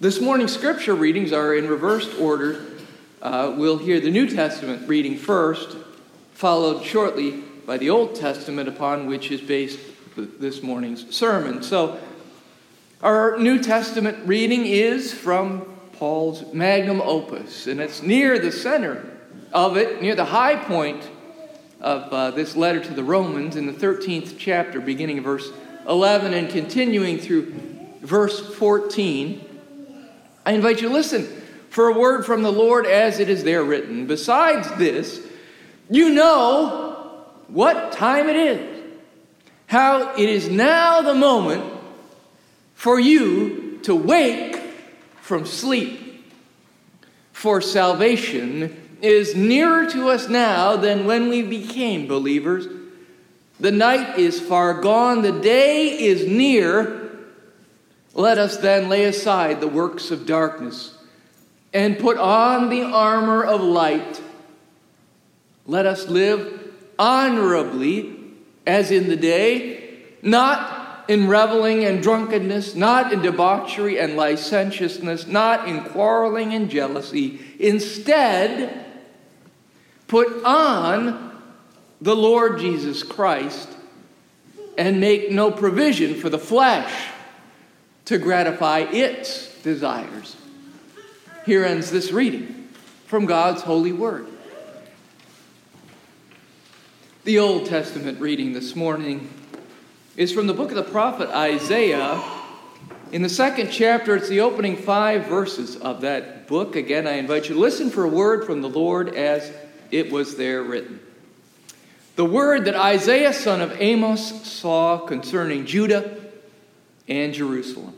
This morning's scripture readings are in reversed order. Uh, we'll hear the New Testament reading first, followed shortly by the Old Testament, upon which is based this morning's sermon. So, our New Testament reading is from Paul's magnum opus, and it's near the center of it, near the high point of uh, this letter to the Romans in the 13th chapter, beginning verse 11 and continuing through verse 14. I invite you to listen for a word from the Lord as it is there written. Besides this, you know what time it is, how it is now the moment for you to wake from sleep. For salvation is nearer to us now than when we became believers. The night is far gone, the day is near. Let us then lay aside the works of darkness and put on the armor of light. Let us live honorably as in the day, not in reveling and drunkenness, not in debauchery and licentiousness, not in quarreling and jealousy. Instead, put on the Lord Jesus Christ and make no provision for the flesh to gratify its desires. Here ends this reading from God's holy word. The Old Testament reading this morning is from the book of the prophet Isaiah. In the second chapter, it's the opening five verses of that book. Again, I invite you to listen for a word from the Lord as it was there written. The word that Isaiah, son of Amos, saw concerning Judah and Jerusalem.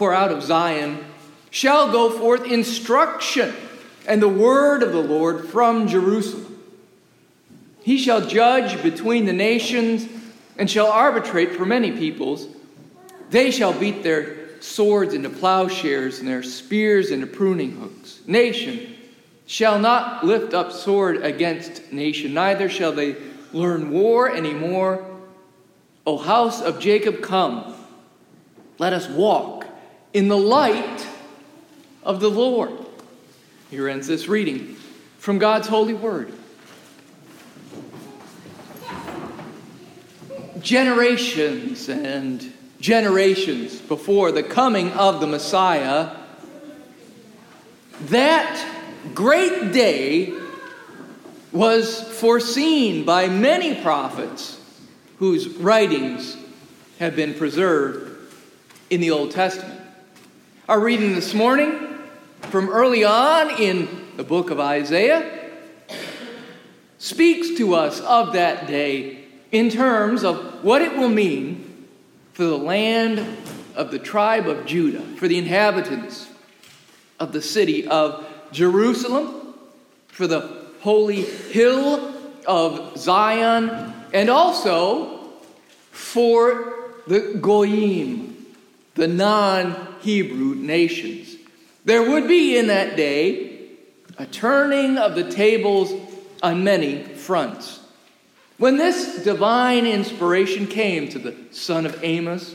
For out of Zion shall go forth instruction and the word of the Lord from Jerusalem. He shall judge between the nations and shall arbitrate for many peoples. They shall beat their swords into plowshares and their spears into pruning hooks. Nation shall not lift up sword against nation, neither shall they learn war anymore. O house of Jacob, come. Let us walk in the light of the Lord. Here ends this reading from God's holy word. generations and generations before the coming of the Messiah, that great day was foreseen by many prophets whose writings have been preserved in the Old Testament. Our reading this morning from early on in the book of Isaiah. Speaks to us of that day in terms of what it will mean for the land of the tribe of Judah, for the inhabitants of the city of Jerusalem, for the holy hill of Zion, and also for the Goyim, the non Hebrew nations. There would be in that day a turning of the tables on many fronts. When this divine inspiration came to the son of Amos,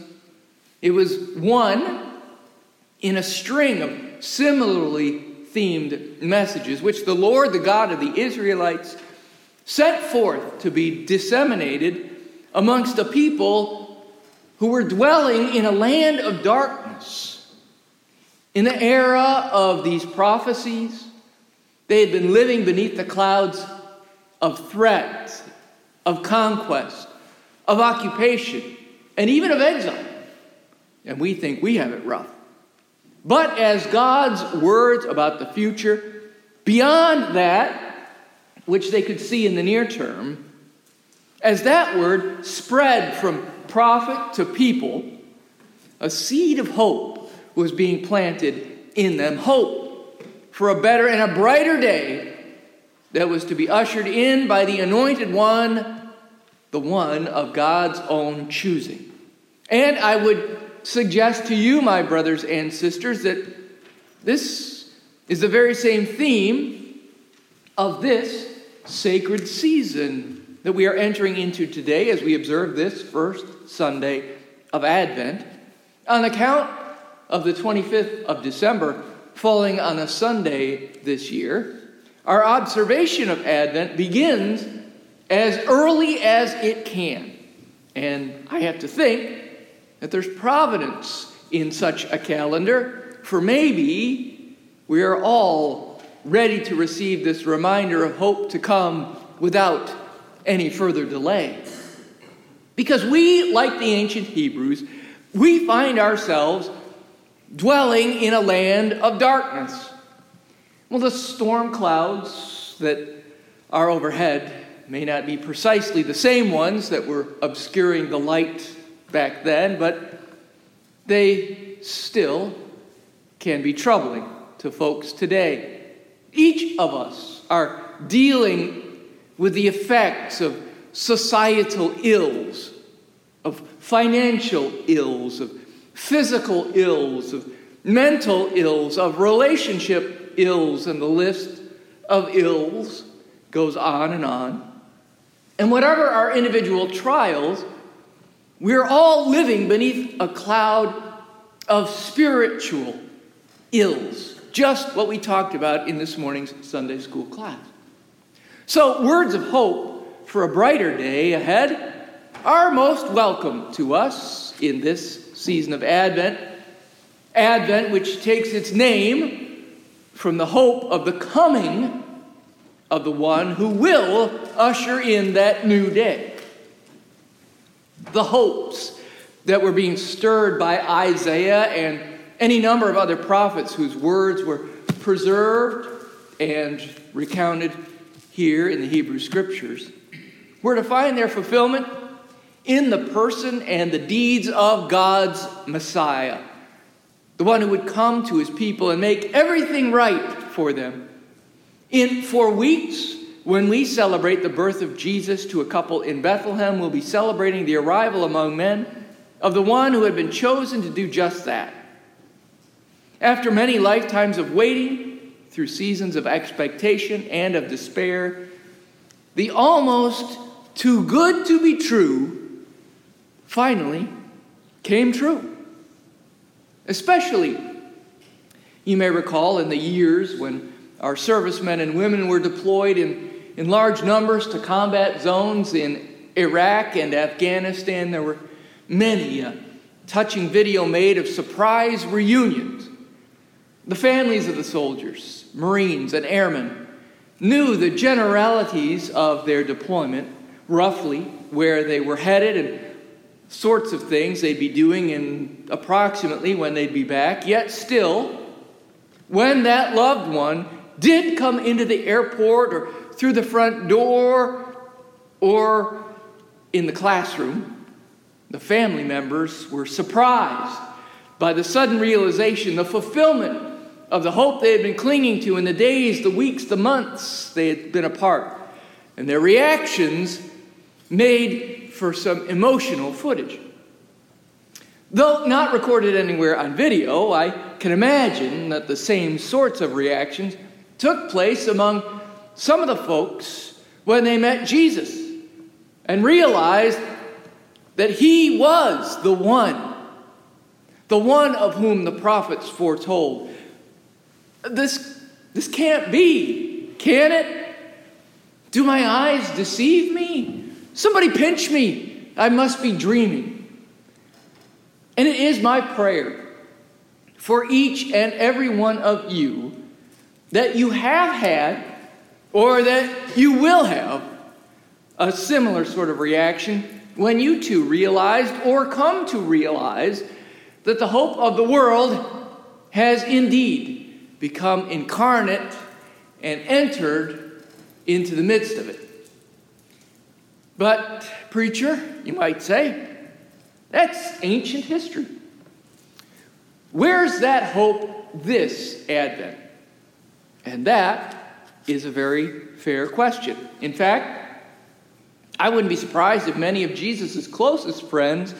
it was one in a string of similarly themed messages, which the Lord, the God of the Israelites, sent forth to be disseminated amongst a people who were dwelling in a land of darkness. In the era of these prophecies, they had been living beneath the clouds of threat, of conquest, of occupation, and even of exile. And we think we have it rough. But as God's words about the future, beyond that, which they could see in the near term, as that word spread from prophet to people, a seed of hope was being planted in them. Hope for a better and a brighter day that was to be ushered in by the anointed one, the one of God's own choosing. And I would suggest to you, my brothers and sisters, that this is the very same theme of this sacred season that we are entering into today as we observe this first Sunday of Advent. On account of the 25th of December falling on a Sunday this year, our observation of Advent begins as early as it can. And I have to think that there's providence in such a calendar, for maybe we are all ready to receive this reminder of hope to come without any further delay. Because we, like the ancient Hebrews, we find ourselves dwelling in a land of darkness. Well, the storm clouds that are overhead may not be precisely the same ones that were obscuring the light back then, but they still can be troubling to folks today. Each of us are dealing with the effects of societal ills, of financial ills, of physical ills, of mental ills, of relationship ills, and the list of ills goes on and on. And whatever our individual trials, we're all living beneath a cloud of spiritual ills, just what we talked about in this morning's Sunday school class. So, words of hope for a brighter day ahead are most welcome to us in this season of Advent. Advent, which takes its name from the hope of the coming of the one who will usher in that new day. The hopes that were being stirred by Isaiah and any number of other prophets whose words were preserved and recounted here in the Hebrew Scriptures were to find their fulfillment in the person and the deeds of God's Messiah the one who would come to his people and make everything right for them. In four weeks, when we celebrate the birth of Jesus to a couple in Bethlehem, we'll be celebrating the arrival among men of the one who had been chosen to do just that. After many lifetimes of waiting, through seasons of expectation and of despair, the almost too good to be true finally came true. Especially, you may recall, in the years when our servicemen and women were deployed in, in large numbers to combat zones in Iraq and Afghanistan, there were many a touching video made of surprise reunions. The families of the soldiers, Marines, and airmen knew the generalities of their deployment, roughly where they were headed and sorts of things they'd be doing and approximately when they'd be back, yet still, when that loved one did come into the airport or through the front door or in the classroom, the family members were surprised by the sudden realization, the fulfillment of the hope they had been clinging to in the days, the weeks, the months they had been apart. And their reactions made for some emotional footage. Though not recorded anywhere on video, I can imagine that the same sorts of reactions took place among some of the folks when they met Jesus and realized that he was the one, the one of whom the prophets foretold. This, this can't be, can it? Do my eyes deceive me? Somebody pinch me. I must be dreaming. And it is my prayer for each and every one of you that you have had or that you will have a similar sort of reaction when you too realized or come to realize that the hope of the world has indeed become incarnate and entered into the midst of it. But, preacher, you might say, that's ancient history. Where's that hope this Advent? And that is a very fair question. In fact, I wouldn't be surprised if many of Jesus' closest friends,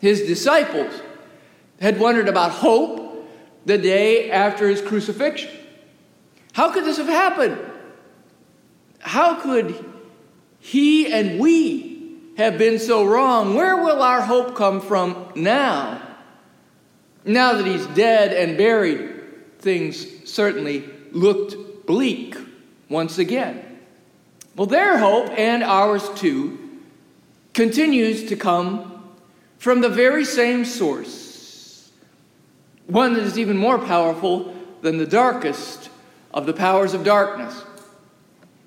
his disciples, had wondered about hope the day after his crucifixion. How could this have happened? How could he and we have been so wrong? Where will our hope come from now? Now that he's dead and buried, things certainly looked bleak once again. Well, their hope and ours too continues to come from the very same source, one that is even more powerful than the darkest of the powers of darkness.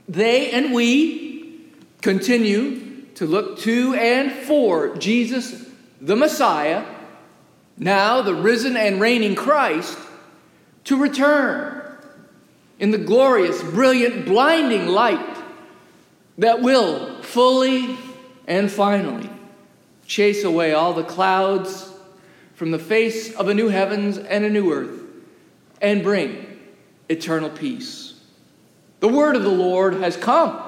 They and we continue to look to and for Jesus, the Messiah now the risen and reigning Christ, to return in the glorious, brilliant, blinding light that will fully and finally chase away all the clouds from the face of a new heavens and a new earth and bring eternal peace. The word of the Lord has come,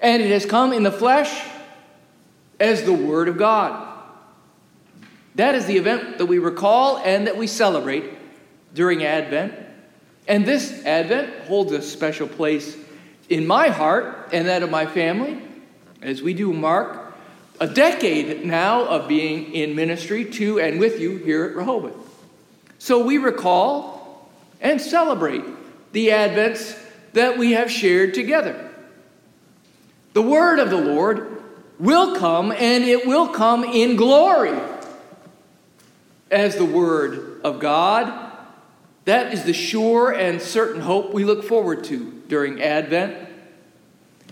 and it has come in the flesh as the word of God. That is the event that we recall and that we celebrate during Advent. And this Advent holds a special place in my heart and that of my family as we do mark a decade now of being in ministry to and with you here at Rehoboth. So we recall and celebrate the Advents that we have shared together. The word of the Lord will come and it will come in glory as the Word of God. That is the sure and certain hope we look forward to during Advent.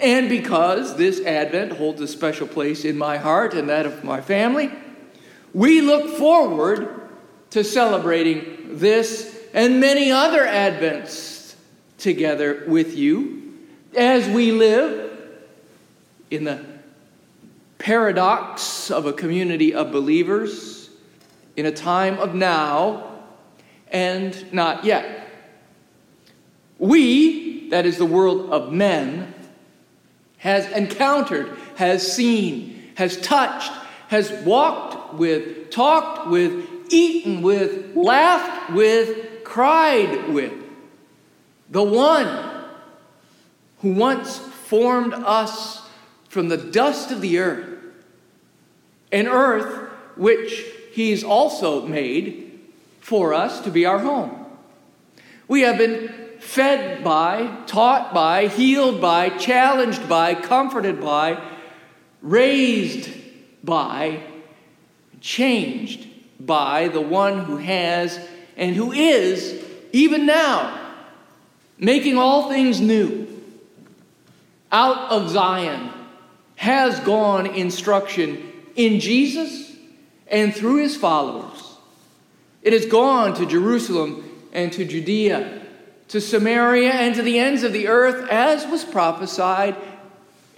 And because this Advent holds a special place in my heart and that of my family, we look forward to celebrating this and many other Advents together with you as we live in the paradox of a community of believers in a time of now and not yet. We, that is the world of men, has encountered, has seen, has touched, has walked with, talked with, eaten with, laughed with, cried with. The one who once formed us from the dust of the earth, an earth which He's also made for us to be our home. We have been fed by, taught by, healed by, challenged by, comforted by, raised by, changed by the one who has and who is, even now, making all things new. Out of Zion has gone instruction in Jesus and through his followers. It has gone to Jerusalem and to Judea, to Samaria, and to the ends of the earth, as was prophesied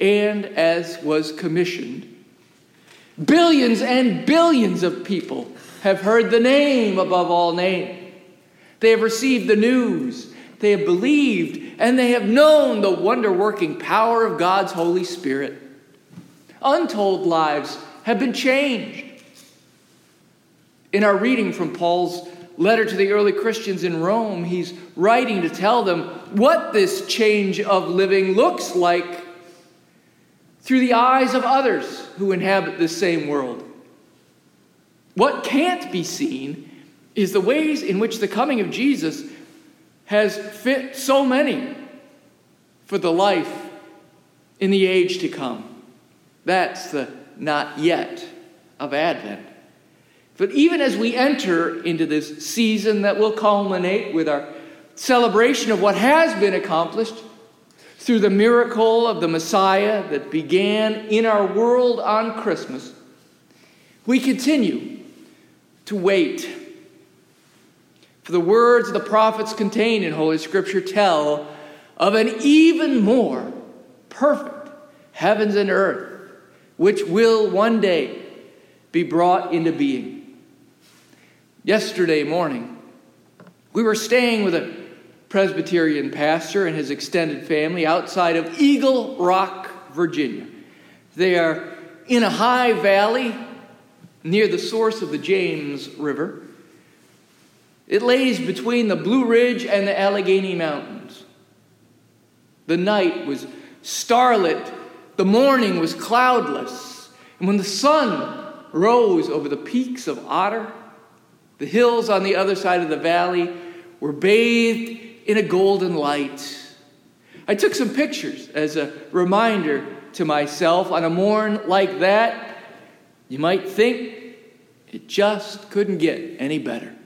and as was commissioned. Billions and billions of people have heard the name above all names. They have received the news, they have believed, and they have known the wonder working power of God's Holy Spirit. Untold lives have been changed. In our reading from Paul's letter to the early Christians in Rome, he's writing to tell them what this change of living looks like through the eyes of others who inhabit this same world. What can't be seen is the ways in which the coming of Jesus has fit so many for the life in the age to come. That's the not yet of Advent. But even as we enter into this season that will culminate with our celebration of what has been accomplished through the miracle of the Messiah that began in our world on Christmas, we continue to wait. For the words the prophets contained in Holy Scripture tell of an even more perfect heavens and earth, which will one day be brought into being. Yesterday morning, we were staying with a Presbyterian pastor and his extended family outside of Eagle Rock, Virginia. They are in a high valley near the source of the James River. It lays between the Blue Ridge and the Allegheny Mountains. The night was starlit, the morning was cloudless, and when the sun rose over the peaks of Otter, the hills on the other side of the valley were bathed in a golden light. I took some pictures as a reminder to myself on a morn like that. You might think it just couldn't get any better.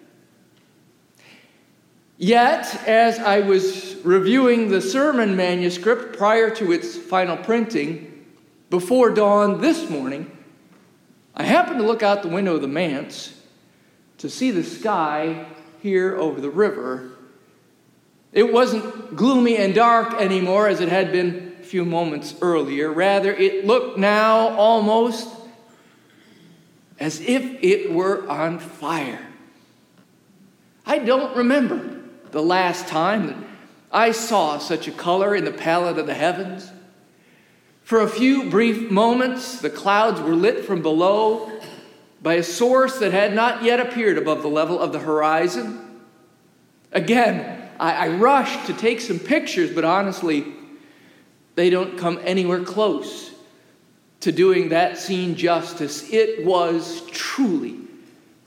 Yet, as I was reviewing the sermon manuscript prior to its final printing, before dawn this morning, I happened to look out the window of the manse to see the sky here over the river. It wasn't gloomy and dark anymore as it had been a few moments earlier. Rather, it looked now almost as if it were on fire. I don't remember the last time that I saw such a color in the palette of the heavens. For a few brief moments, the clouds were lit from below by a source that had not yet appeared above the level of the horizon. Again, I, I rushed to take some pictures, but honestly, they don't come anywhere close to doing that scene justice. It was truly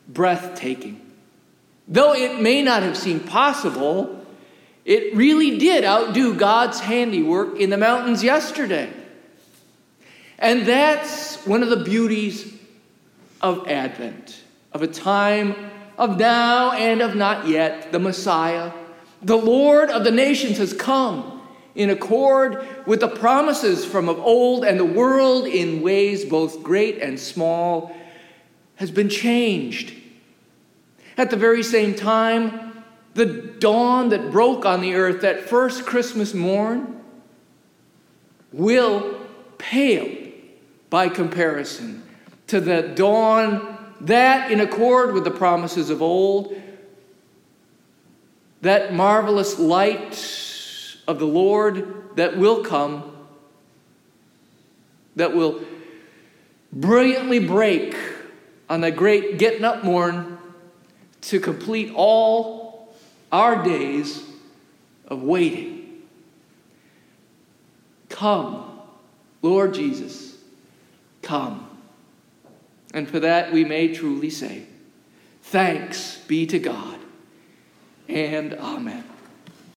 breathtaking. Though it may not have seemed possible, it really did outdo God's handiwork in the mountains yesterday. And that's one of the beauties of Advent, of a time of now and of not yet. The Messiah, the Lord of the nations, has come in accord with the promises from of old, and the world, in ways both great and small, has been changed. At the very same time, the dawn that broke on the earth that first Christmas morn will pale by comparison to the dawn that, in accord with the promises of old, that marvelous light of the Lord that will come, that will brilliantly break on the great getting up morn to complete all our days of waiting. Come, Lord Jesus, come. And for that we may truly say, Thanks be to God, and Amen.